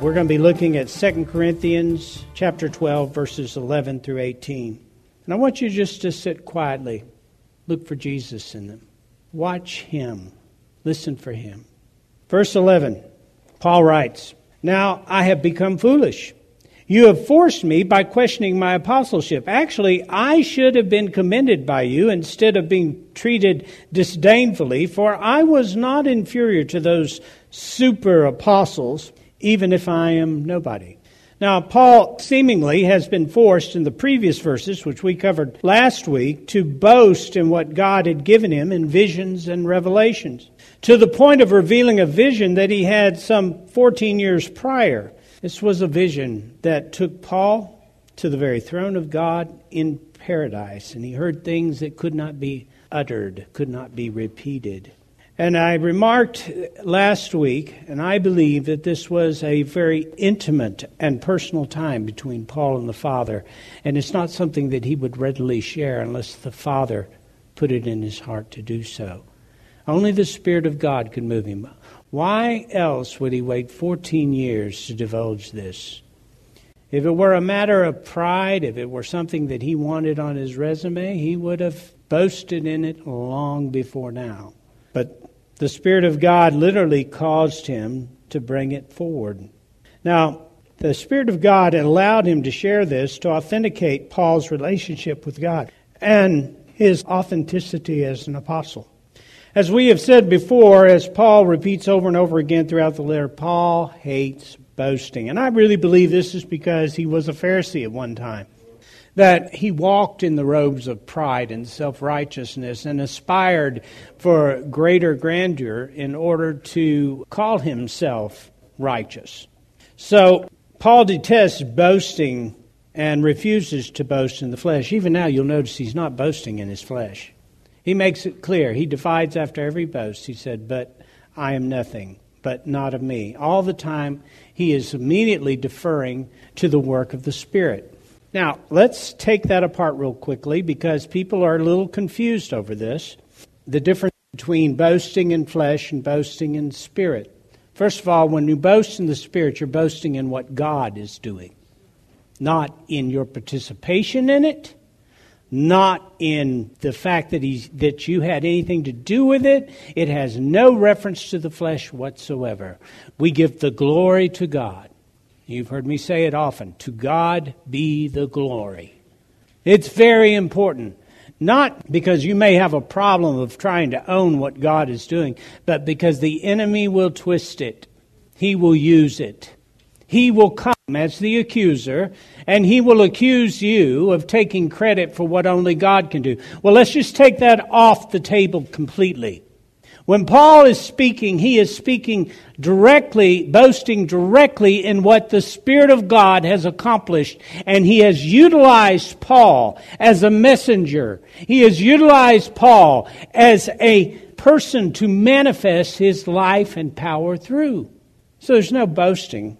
We're going to be looking at 2 Corinthians chapter 12 verses 11 through 18. And I want you just to sit quietly. Look for Jesus in them. Watch him. Listen for him. Verse 11. Paul writes, "Now I have become foolish. You have forced me by questioning my apostleship. Actually, I should have been commended by you instead of being treated disdainfully, for I was not inferior to those super apostles." Even if I am nobody. Now, Paul seemingly has been forced in the previous verses, which we covered last week, to boast in what God had given him in visions and revelations, to the point of revealing a vision that he had some 14 years prior. This was a vision that took Paul to the very throne of God in paradise, and he heard things that could not be uttered, could not be repeated. And I remarked last week, and I believe that this was a very intimate and personal time between Paul and the Father. And it's not something that he would readily share unless the Father put it in his heart to do so. Only the Spirit of God could move him. Why else would he wait 14 years to divulge this? If it were a matter of pride, if it were something that he wanted on his resume, he would have boasted in it long before now. But the Spirit of God literally caused him to bring it forward. Now, the Spirit of God allowed him to share this to authenticate Paul's relationship with God and his authenticity as an apostle. As we have said before, as Paul repeats over and over again throughout the letter, Paul hates boasting. And I really believe this is because he was a Pharisee at one time that he walked in the robes of pride and self righteousness and aspired for greater grandeur in order to call himself righteous. So, Paul detests boasting and refuses to boast in the flesh. Even now, you'll notice he's not boasting in his flesh. He makes it clear. He divides after every boast. He said, But I am nothing, but not of me. All the time, he is immediately deferring to the work of the Spirit. Now, let's take that apart real quickly because people are a little confused over this. The difference between boasting in flesh and boasting in spirit. First of all, when you boast in the spirit, you're boasting in what God is doing, not in your participation in it, not in the fact that, he's, that you had anything to do with it. It has no reference to the flesh whatsoever. We give the glory to God. You've heard me say it often to God be the glory. It's very important. Not because you may have a problem of trying to own what God is doing, but because the enemy will twist it. He will use it. He will come as the accuser, and he will accuse you of taking credit for what only God can do. Well, let's just take that off the table completely. When Paul is speaking, he is speaking directly, boasting directly in what the Spirit of God has accomplished. And he has utilized Paul as a messenger. He has utilized Paul as a person to manifest his life and power through. So there's no boasting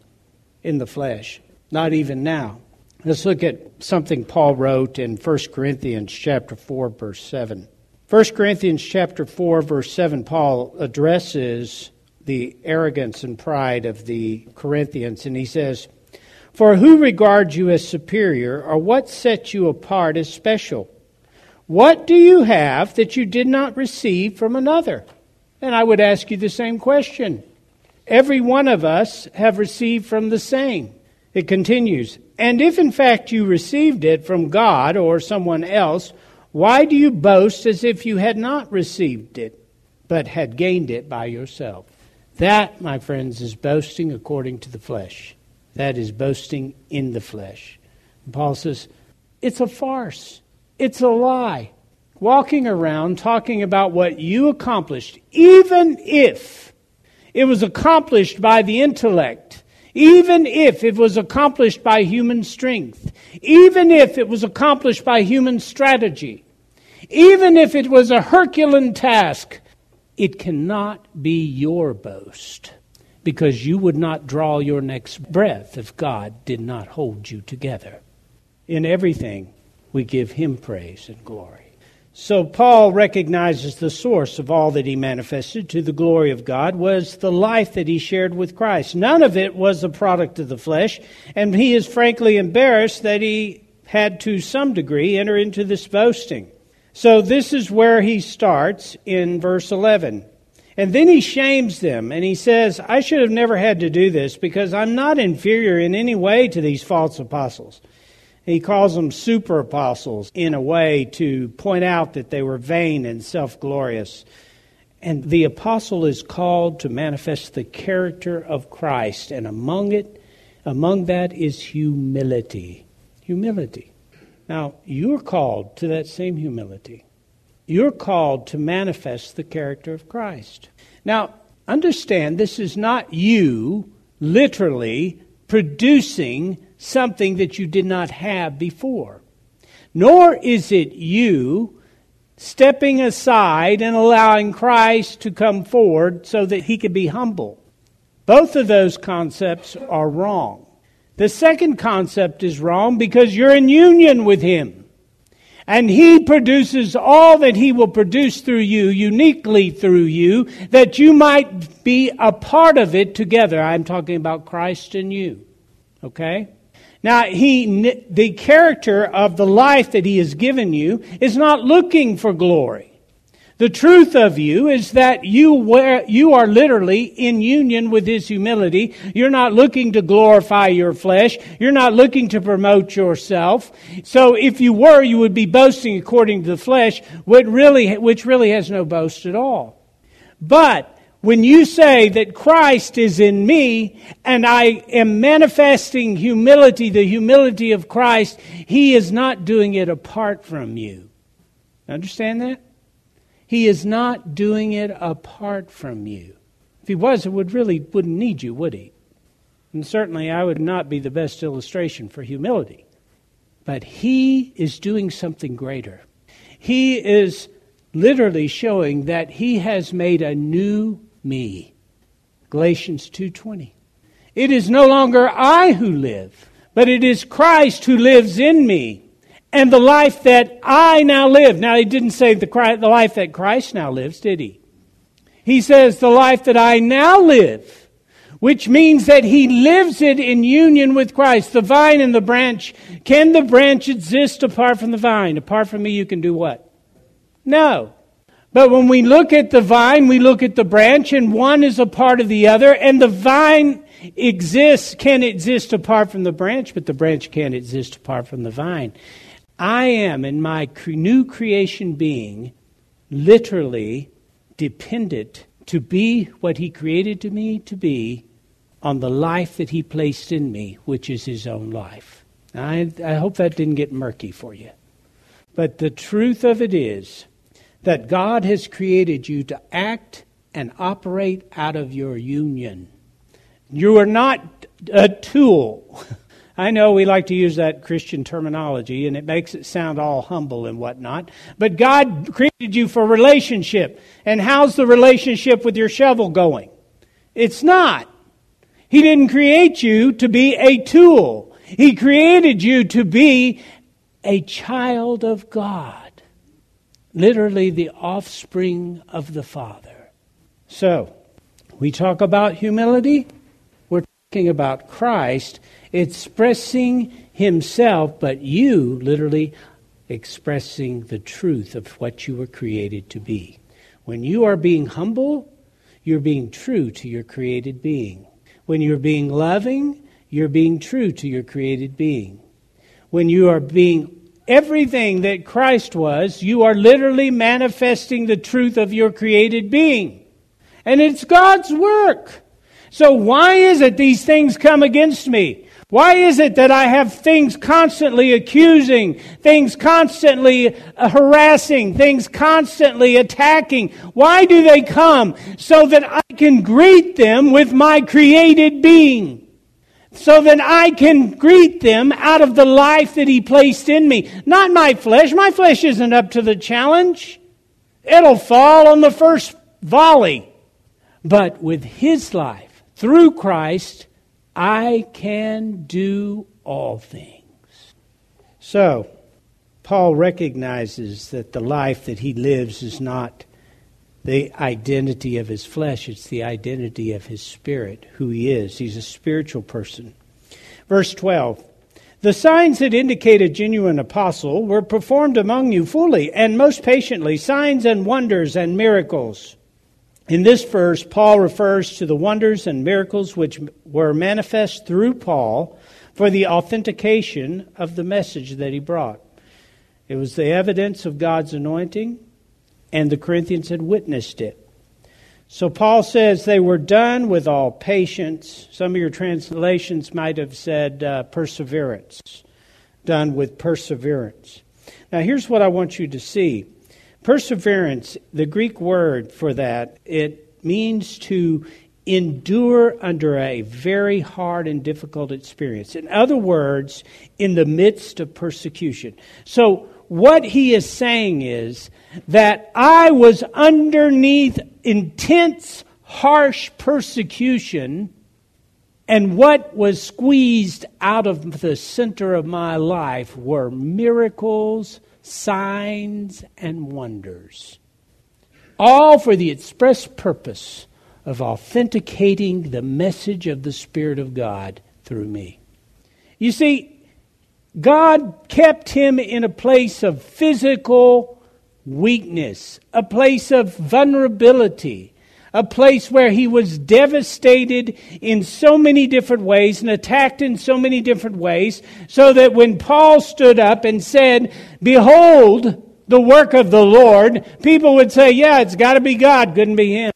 in the flesh, not even now. Let's look at something Paul wrote in 1 Corinthians chapter 4 verse 7. 1 Corinthians chapter 4 verse 7 Paul addresses the arrogance and pride of the Corinthians and he says, "For who regards you as superior or what sets you apart as special? What do you have that you did not receive from another?" And I would ask you the same question. Every one of us have received from the same. It continues, "And if in fact you received it from God or someone else, why do you boast as if you had not received it, but had gained it by yourself? That, my friends, is boasting according to the flesh. That is boasting in the flesh. And Paul says, it's a farce. It's a lie. Walking around talking about what you accomplished, even if, it was accomplished by the intellect, even if it was accomplished by human strength, even if it was accomplished by human strategy, even if it was a Herculean task, it cannot be your boast because you would not draw your next breath if God did not hold you together. In everything, we give Him praise and glory. So Paul recognizes the source of all that he manifested to the glory of God was the life that he shared with Christ. None of it was a product of the flesh, and he is frankly embarrassed that he had to some degree enter into this boasting. So this is where he starts in verse 11. And then he shames them and he says, I should have never had to do this because I'm not inferior in any way to these false apostles. He calls them super apostles in a way to point out that they were vain and self glorious. And the apostle is called to manifest the character of Christ, and among it, among that is humility. Humility. Now, you're called to that same humility. You're called to manifest the character of Christ. Now, understand this is not you literally producing something that you did not have before. Nor is it you stepping aside and allowing Christ to come forward so that he could be humble. Both of those concepts are wrong. The second concept is wrong because you're in union with him. And He produces all that He will produce through you, uniquely through you, that you might be a part of it together. I'm talking about Christ and you. Okay? Now, he, the character of the life that he has given you is not looking for glory. The truth of you is that you, wear, you are literally in union with His humility. You're not looking to glorify your flesh. You're not looking to promote yourself. So if you were, you would be boasting according to the flesh, which really, which really has no boast at all. But when you say that Christ is in me and I am manifesting humility, the humility of Christ, He is not doing it apart from you. Understand that? He is not doing it apart from you. If he was, it would really wouldn't need you, would he? And certainly I would not be the best illustration for humility. But he is doing something greater. He is literally showing that he has made a new me. Galatians 2:20. It is no longer I who live, but it is Christ who lives in me. And the life that I now live. Now, he didn't say the, the life that Christ now lives, did he? He says the life that I now live, which means that he lives it in union with Christ. The vine and the branch. Can the branch exist apart from the vine? Apart from me, you can do what? No. But when we look at the vine, we look at the branch, and one is a part of the other, and the vine exists, can exist apart from the branch, but the branch can't exist apart from the vine. I am, in my new creation being, literally dependent to be what He created to me to be on the life that He placed in me, which is His own life. I, I hope that didn't get murky for you. But the truth of it is that God has created you to act and operate out of your union. You are not a tool. I know we like to use that Christian terminology and it makes it sound all humble and whatnot. But God created you for relationship. And how's the relationship with your shovel going? It's not. He didn't create you to be a tool. He created you to be a child of God. Literally the offspring of the Father. So, we talk about humility. We're talking about Christ expressing himself, but you literally expressing the truth of what you were created to be. When you are being humble, you're being true to your created being. When you're being loving, you're being true to your created being. When you are being everything that Christ was, you are literally manifesting the truth of your created being. And it's God's work. So why is it these things come against me? Why is it that I have things constantly accusing, things constantly uh, harassing, things constantly attacking? Why do they come? So that I can greet them with my created being. So that I can greet them out of the life that He placed in me. Not my flesh. My flesh isn't up to the challenge. It'll fall on the first volley. But with His life, through Christ, I can do all things. So, Paul recognizes that the life that he lives is not the identity of his flesh, it's the identity of his spirit, who he is. He's a spiritual person. Verse 12 The signs that indicate a genuine apostle were performed among you fully and most patiently, signs and wonders and miracles. In this verse, Paul refers to the wonders and miracles which were manifest through Paul for the authentication of the message that he brought. It was the evidence of God's anointing, and the Corinthians had witnessed it. So Paul says they were done with all patience. Some of your translations might have said uh, perseverance. Done with perseverance. Now, here's what I want you to see Perseverance, the Greek word for that, it means to endure under a very hard and difficult experience. In other words, in the midst of persecution. So, what he is saying is that I was underneath intense, harsh persecution, and what was squeezed out of the center of my life were miracles signs, and wonders, all for the express purpose of authenticating the message of the Spirit of God through me. You see, God kept him in a place of physical weakness, a place of vulnerability, a place where he was devastated in so many different ways and attacked in so many different ways, so that when Paul stood up and said, Behold the work of the Lord, people would say, Yeah, it's got to be God, couldn't be him.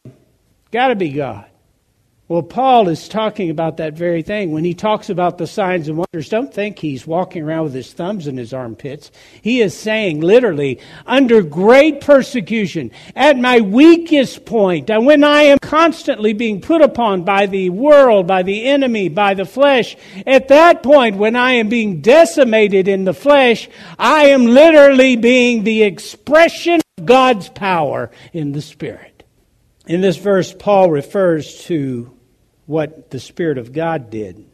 Got to be God. Well, Paul is talking about that very thing. When he talks about the signs and wonders, don't think he's walking around with his thumbs in his armpits. He is saying, literally, under great persecution, at my weakest point, and when I am constantly being put upon by the world, by the enemy, by the flesh, at that point, when I am being decimated in the flesh, I am literally being the expression of God's power in the Spirit. In this verse, Paul refers to what the Spirit of God did.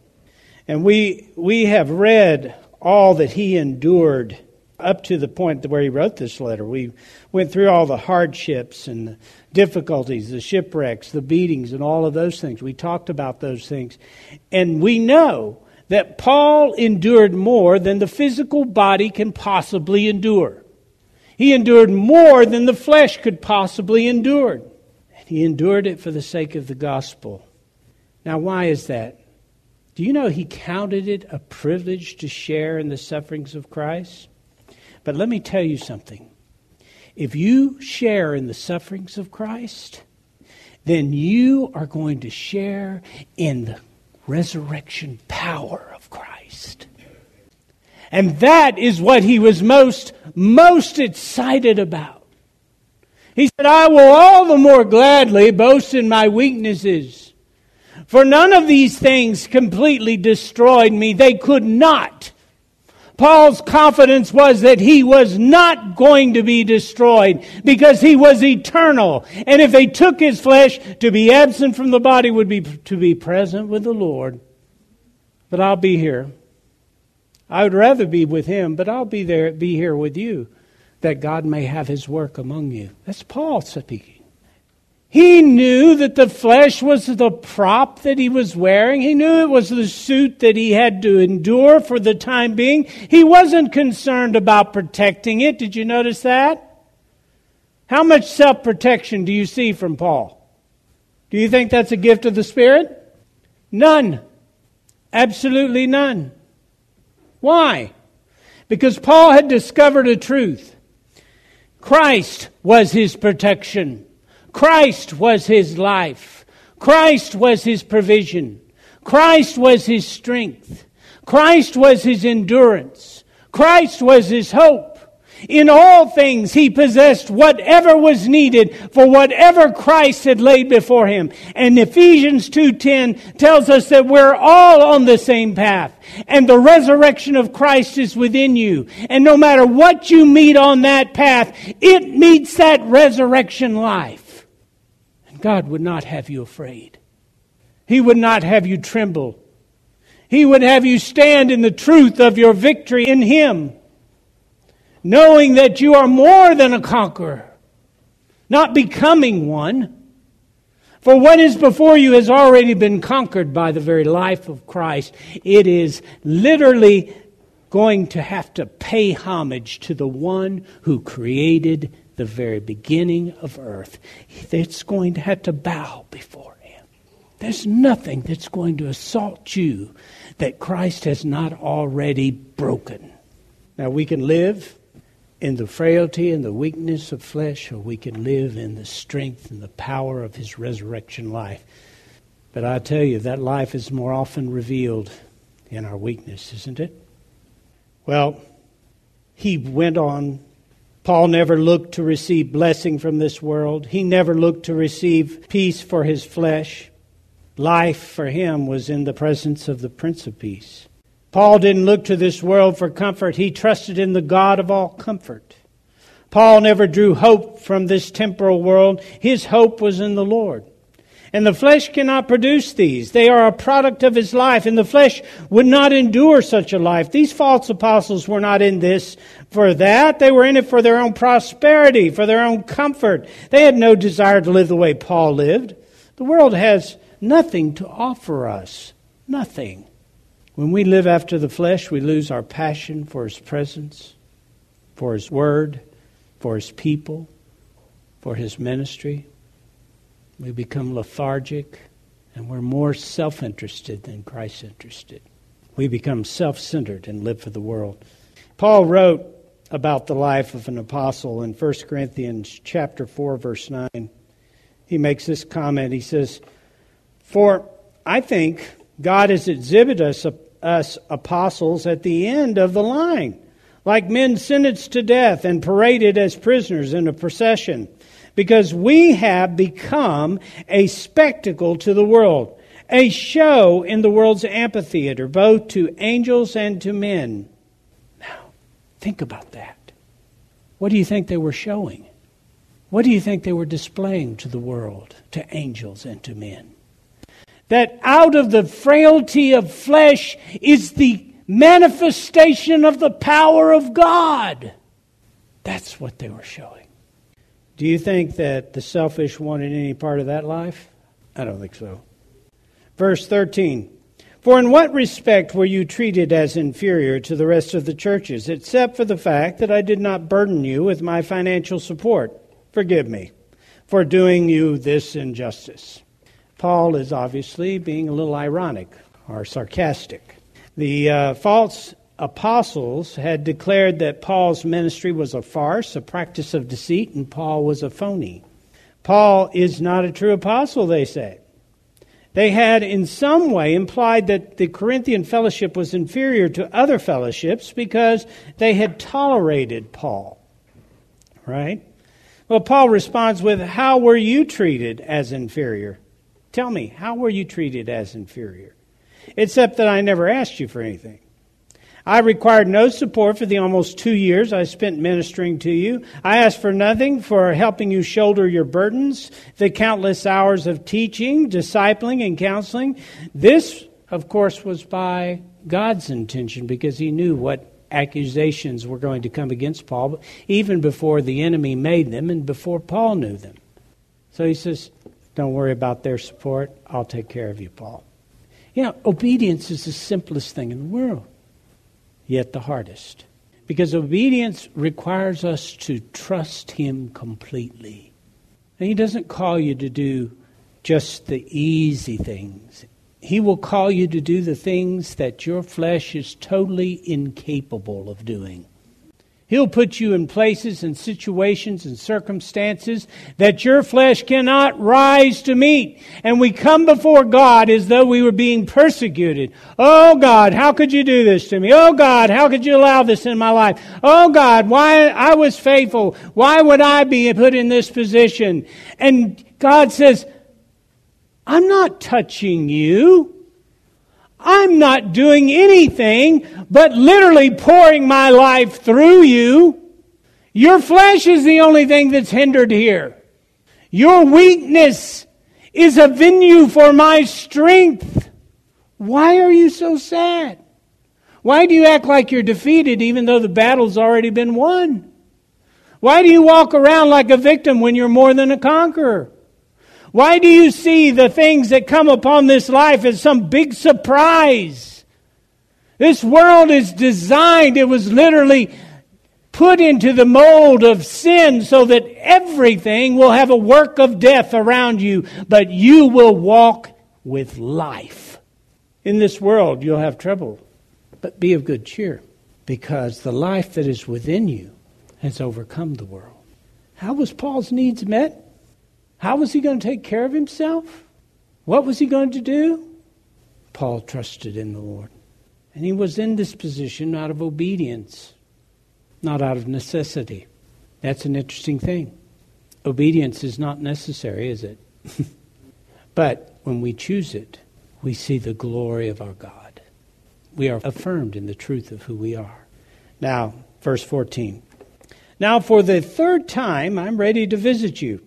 And we, we have read all that he endured up to the point where he wrote this letter. We went through all the hardships and the difficulties, the shipwrecks, the beatings, and all of those things. We talked about those things. And we know that Paul endured more than the physical body can possibly endure. He endured more than the flesh could possibly endure. And he endured it for the sake of the gospel. Now, why is that? Do you know he counted it a privilege to share in the sufferings of Christ? But let me tell you something. If you share in the sufferings of Christ, then you are going to share in the resurrection power of Christ. And that is what he was most, most excited about. He said, I will all the more gladly boast in my weaknesses for none of these things completely destroyed me. They could not. Paul's confidence was that he was not going to be destroyed because he was eternal. And if they took his flesh, to be absent from the body would be to be present with the Lord. But I'll be here. I would rather be with him, but I'll be there, be here with you, that God may have his work among you. That's Paul speaking. He knew that the flesh was the prop that he was wearing. He knew it was the suit that he had to endure for the time being. He wasn't concerned about protecting it. Did you notice that? How much self protection do you see from Paul? Do you think that's a gift of the Spirit? None. Absolutely none. Why? Because Paul had discovered a truth Christ was his protection. Christ was his life. Christ was his provision. Christ was his strength. Christ was his endurance. Christ was his hope. In all things, he possessed whatever was needed for whatever Christ had laid before him. And Ephesians 2.10 tells us that we're all on the same path. And the resurrection of Christ is within you. And no matter what you meet on that path, it meets that resurrection life. God would not have you afraid. He would not have you tremble. He would have you stand in the truth of your victory in Him knowing that you are more than a conqueror, not becoming one. For what is before you has already been conquered by the very life of Christ. It is literally going to have to pay homage to the one who created the very beginning of earth. It's going to have to bow before him. There's nothing that's going to assault you that Christ has not already broken. Now we can live in the frailty and the weakness of flesh, or we can live in the strength and the power of his resurrection life. But I tell you, that life is more often revealed in our weakness, isn't it? Well, he went on. Paul never looked to receive blessing from this world. He never looked to receive peace for his flesh. Life for him was in the presence of the Prince of Peace. Paul didn't look to this world for comfort. He trusted in the God of all comfort. Paul never drew hope from this temporal world. His hope was in the Lord. And the flesh cannot produce these. They are a product of his life, and the flesh would not endure such a life. These false apostles were not in this for that. They were in it for their own prosperity, for their own comfort. They had no desire to live the way Paul lived. The world has nothing to offer us. Nothing. When we live after the flesh, we lose our passion for His presence, for His Word, for His people, for His ministry. We become lethargic, and we're more self interested than Christ interested. We become self centered and live for the world. Paul wrote about the life of an apostle in 1 Corinthians chapter 4 verse 9. He makes this comment. He says, "For I think God has exhibited us, us apostles at the end of the line, like men sentenced to death and paraded as prisoners in a procession, because we have become a spectacle to the world, a show in the world's amphitheater, both to angels and to men. Now, think about that. What do you think they were showing? What do you think they were displaying to the world, to angels and to men? that out of the frailty of flesh is the manifestation of the power of God. That's what they were showing. Do you think that the selfish wanted any part of that life? I don't think so. Verse 13 For in what respect were you treated as inferior to the rest of the churches, except for the fact that I did not burden you with my financial support? Forgive me for doing you this injustice. Paul is obviously being a little ironic or sarcastic. The uh, false apostles had declared that Paul's ministry was a farce, a practice of deceit, and Paul was a phony. Paul is not a true apostle, they say. They had in some way implied that the Corinthian fellowship was inferior to other fellowships because they had tolerated Paul. Right? Well, Paul responds with, How were you treated as inferior? Tell me, how were you treated as inferior? Except that I never asked you for anything. I required no support for the almost two years I spent ministering to you. I asked for nothing for helping you shoulder your burdens, the countless hours of teaching, discipling, and counseling. This, of course, was by God's intention because He knew what accusations were going to come against Paul, even before the enemy made them and before Paul knew them. So He says, don't worry about their support. I'll take care of you, Paul. You know, obedience is the simplest thing in the world, yet the hardest. Because obedience requires us to trust Him completely. And He doesn't call you to do just the easy things. He will call you to do the things that your flesh is totally incapable of doing. He'll put you in places and situations and circumstances that your flesh cannot rise to meet. And we come before God as though we were being persecuted. Oh God, how could you do this to me? Oh God, how could you allow this in my life? Oh God, why I was faithful. Why would I be put in this position? And God says, I'm not touching you. I'm not doing anything but literally pouring my life through you. Your flesh is the only thing that's hindered here. Your weakness is a venue for my strength. Why are you so sad? Why do you act like you're defeated even though the battle's already been won? Why do you walk around like a victim when you're more than a conqueror? Why do you see the things that come upon this life as some big surprise? This world is designed, it was literally put into the mold of sin so that everything will have a work of death around you, but you will walk with life. In this world, you'll have trouble, but be of good cheer because the life that is within you has overcome the world. How was Paul's needs met? How was he going to take care of himself? What was he going to do? Paul trusted in the Lord. And he was in this position out of obedience, not out of necessity. That's an interesting thing. Obedience is not necessary, is it? but when we choose it, we see the glory of our God. We are affirmed in the truth of who we are. Now, verse 14. Now, for the third time, I'm ready to visit you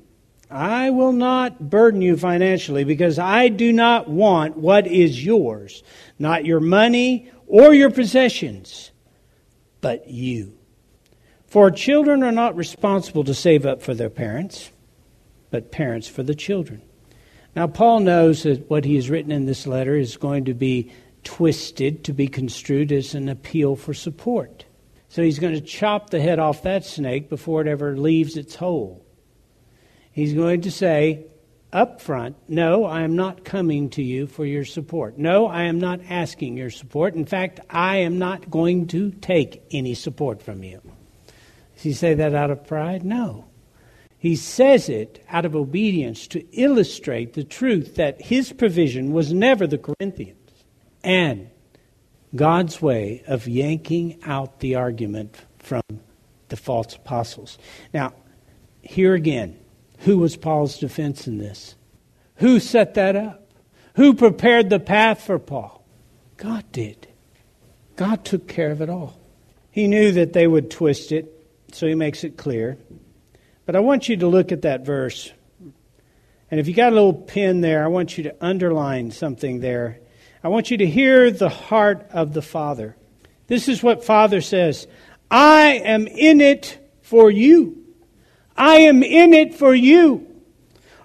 I will not burden you financially because I do not want what is yours, not your money or your possessions, but you. For children are not responsible to save up for their parents, but parents for the children. Now, Paul knows that what he has written in this letter is going to be twisted to be construed as an appeal for support. So he's going to chop the head off that snake before it ever leaves its hole. He's going to say up front, No, I am not coming to you for your support. No, I am not asking your support. In fact, I am not going to take any support from you. Does he say that out of pride? No. He says it out of obedience to illustrate the truth that his provision was never the Corinthians and God's way of yanking out the argument from the false apostles. Now, here again, who was Paul's defense in this? Who set that up? Who prepared the path for Paul? God did. God took care of it all. He knew that they would twist it, so he makes it clear. But I want you to look at that verse. And if you got a little pen there, I want you to underline something there. I want you to hear the heart of the Father. This is what Father says I am in it for you. I am in it for you.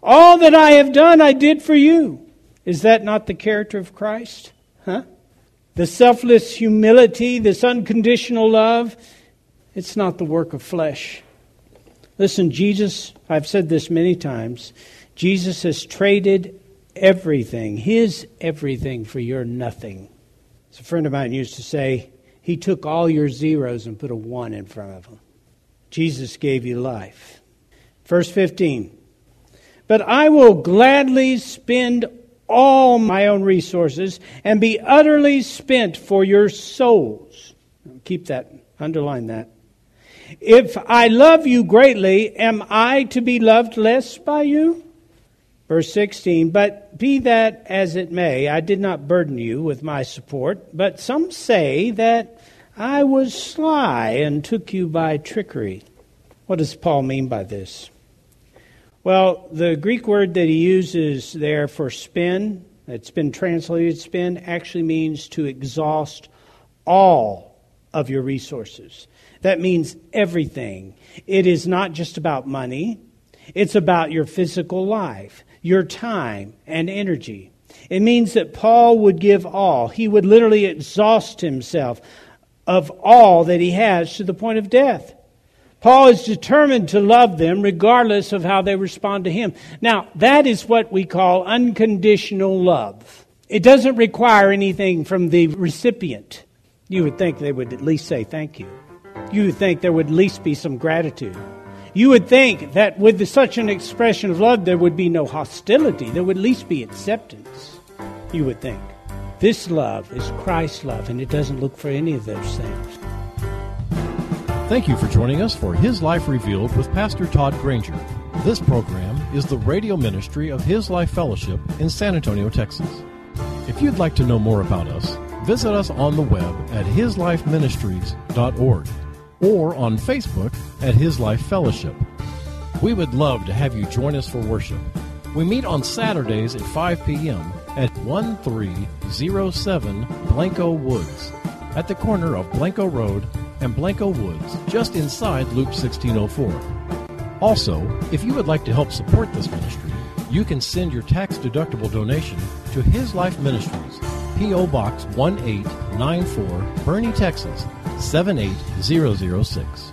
All that I have done, I did for you. Is that not the character of Christ? Huh? The selfless humility, this unconditional love, it's not the work of flesh. Listen, Jesus, I've said this many times, Jesus has traded everything, his everything, for your nothing. As a friend of mine used to say, he took all your zeros and put a one in front of them. Jesus gave you life. Verse 15. But I will gladly spend all my own resources and be utterly spent for your souls. Keep that, underline that. If I love you greatly, am I to be loved less by you? Verse 16, but be that as it may, I did not burden you with my support, but some say that I was sly and took you by trickery. What does Paul mean by this? Well, the Greek word that he uses there for spin, that's been translated spin, actually means to exhaust all of your resources. That means everything. It is not just about money, it's about your physical life, your time, and energy. It means that Paul would give all. He would literally exhaust himself of all that he has to the point of death. Paul is determined to love them regardless of how they respond to him. Now, that is what we call unconditional love. It doesn't require anything from the recipient. You would think they would at least say thank you. You would think there would at least be some gratitude. You would think that with such an expression of love, there would be no hostility. There would at least be acceptance. You would think. This love is Christ's love, and it doesn't look for any of those things. Thank you for joining us for His Life Revealed with Pastor Todd Granger. This program is the radio ministry of His Life Fellowship in San Antonio, Texas. If you'd like to know more about us, visit us on the web at hislifeministries.org or on Facebook at His Life Fellowship. We would love to have you join us for worship. We meet on Saturdays at 5 p.m. at 1307 Blanco Woods, at the corner of Blanco Road and Blanco Woods, just inside Loop 1604. Also, if you would like to help support this ministry, you can send your tax deductible donation to His Life Ministries, P.O. Box 1894, Boerne, Texas 78006.